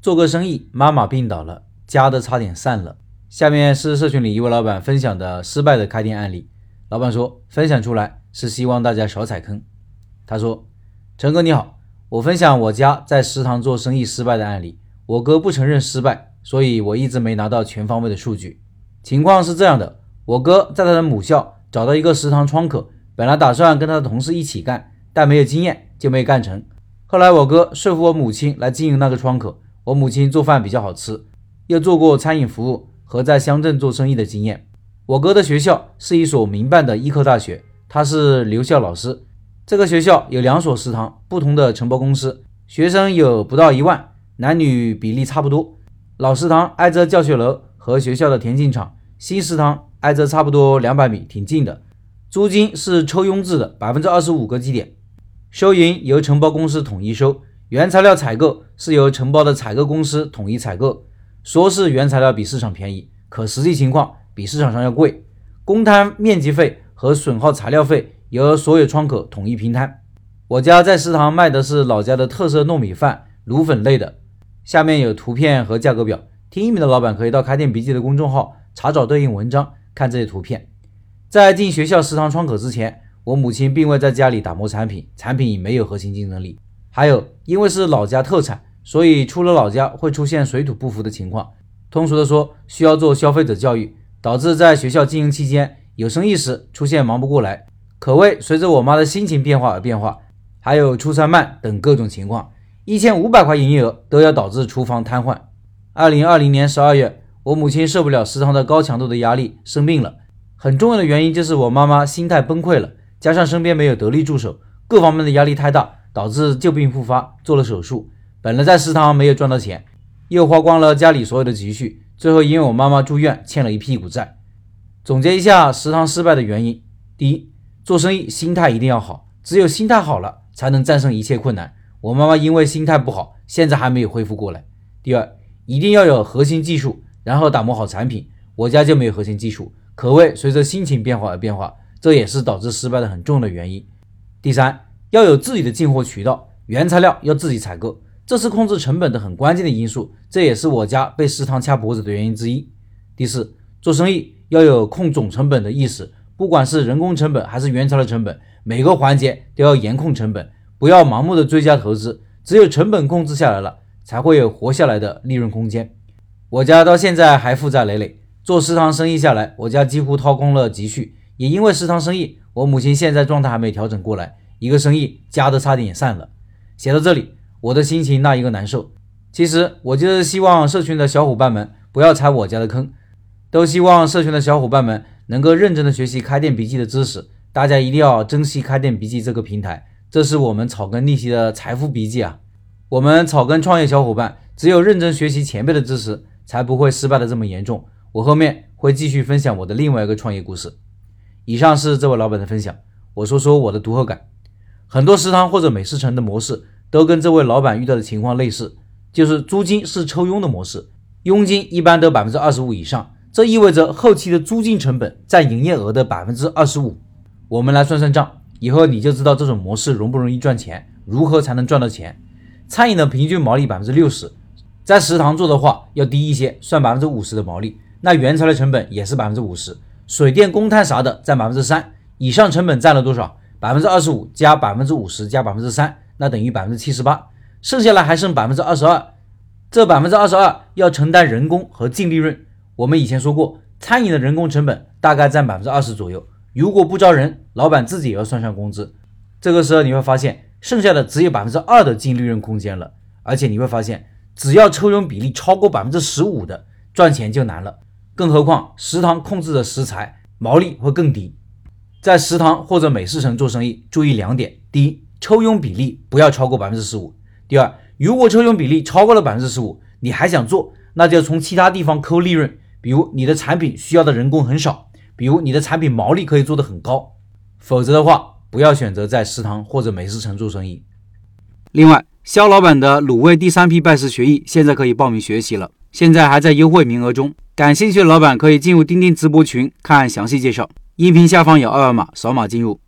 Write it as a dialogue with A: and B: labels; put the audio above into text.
A: 做个生意，妈妈病倒了，家都差点散了。下面是社群里一位老板分享的失败的开店案例。老板说，分享出来是希望大家少踩坑。他说：“陈哥你好，我分享我家在食堂做生意失败的案例。我哥不承认失败，所以我一直没拿到全方位的数据。情况是这样的，我哥在他的母校找到一个食堂窗口，本来打算跟他的同事一起干，但没有经验就没干成。后来我哥说服我母亲来经营那个窗口，我母亲做饭比较好吃，又做过餐饮服务。”和在乡镇做生意的经验。我哥的学校是一所民办的医科大学，他是留校老师。这个学校有两所食堂，不同的承包公司，学生有不到一万，男女比例差不多。老食堂挨着教学楼和学校的田径场，新食堂挨着差不多两百米，挺近的。租金是抽佣制的，百分之二十五个基点，收银由承包公司统一收，原材料采购是由承包的采购公司统一采购。说是原材料比市场便宜，可实际情况比市场上要贵。公摊面积费和损耗材料费由所有窗口统一平摊。我家在食堂卖的是老家的特色糯米饭、卤粉类的。下面有图片和价格表，听音频的老板可以到开店笔记的公众号查找对应文章，看这些图片。在进学校食堂窗口之前，我母亲并未在家里打磨产品，产品已没有核心竞争力。还有，因为是老家特产。所以出了老家会出现水土不服的情况，通俗的说，需要做消费者教育，导致在学校经营期间有生意时出现忙不过来，口味随着我妈的心情变化而变化，还有出餐慢等各种情况，一千五百块营业额都要导致厨房瘫痪。二零二零年十二月，我母亲受不了食堂的高强度的压力生病了，很重要的原因就是我妈妈心态崩溃了，加上身边没有得力助手，各方面的压力太大，导致旧病复发，做了手术。本来在食堂没有赚到钱，又花光了家里所有的积蓄，最后因为我妈妈住院欠了一屁股债。总结一下食堂失败的原因：第一，做生意心态一定要好，只有心态好了，才能战胜一切困难。我妈妈因为心态不好，现在还没有恢复过来。第二，一定要有核心技术，然后打磨好产品。我家就没有核心技术，口味随着心情变化而变化，这也是导致失败的很重的原因。第三，要有自己的进货渠道，原材料要自己采购。这是控制成本的很关键的因素，这也是我家被食堂掐脖子的原因之一。第四，做生意要有控总成本的意识，不管是人工成本还是原材料成本，每个环节都要严控成本，不要盲目的追加投资。只有成本控制下来了，才会有活下来的利润空间。我家到现在还负债累累，做食堂生意下来，我家几乎掏空了积蓄。也因为食堂生意，我母亲现在状态还没调整过来，一个生意家都差点也散了。写到这里。我的心情那一个难受，其实我就是希望社群的小伙伴们不要踩我家的坑，都希望社群的小伙伴们能够认真的学习开店笔记的知识，大家一定要珍惜开店笔记这个平台，这是我们草根逆袭的财富笔记啊！我们草根创业小伙伴只有认真学习前辈的知识，才不会失败的这么严重。我后面会继续分享我的另外一个创业故事。以上是这位老板的分享，我说说我的读后感。很多食堂或者美食城的模式。都跟这位老板遇到的情况类似，就是租金是抽佣的模式，佣金一般都百分之二十五以上，这意味着后期的租金成本占营业额的百分之二十五。我们来算算账，以后你就知道这种模式容不容易赚钱，如何才能赚到钱。餐饮的平均毛利百分之六十，在食堂做的话要低一些，算百分之五十的毛利，那原材料成本也是百分之五十，水电公摊啥的占百分之三，以上成本占了多少？百分之二十五加百分之五十加百分之三。那等于百分之七十八，剩下来还剩百分之二十二，这百分之二十二要承担人工和净利润。我们以前说过，餐饮的人工成本大概占百分之二十左右。如果不招人，老板自己也要算上工资。这个时候你会发现，剩下的只有百分之二的净利润空间了。而且你会发现，只要抽佣比例超过百分之十五的，赚钱就难了。更何况食堂控制的食材毛利会更低。在食堂或者美食城做生意，注意两点：第一，抽佣比例不要超过百分之十五。第二，如果抽佣比例超过了百分之十五，你还想做，那就从其他地方抠利润。比如你的产品需要的人工很少，比如你的产品毛利可以做得很高。否则的话，不要选择在食堂或者美食城做生意。另外，肖老板的卤味第三批拜师学艺现在可以报名学习了，现在还在优惠名额中。感兴趣的老板可以进入钉钉直播群看详细介绍。音频下方有二维码，扫码进入。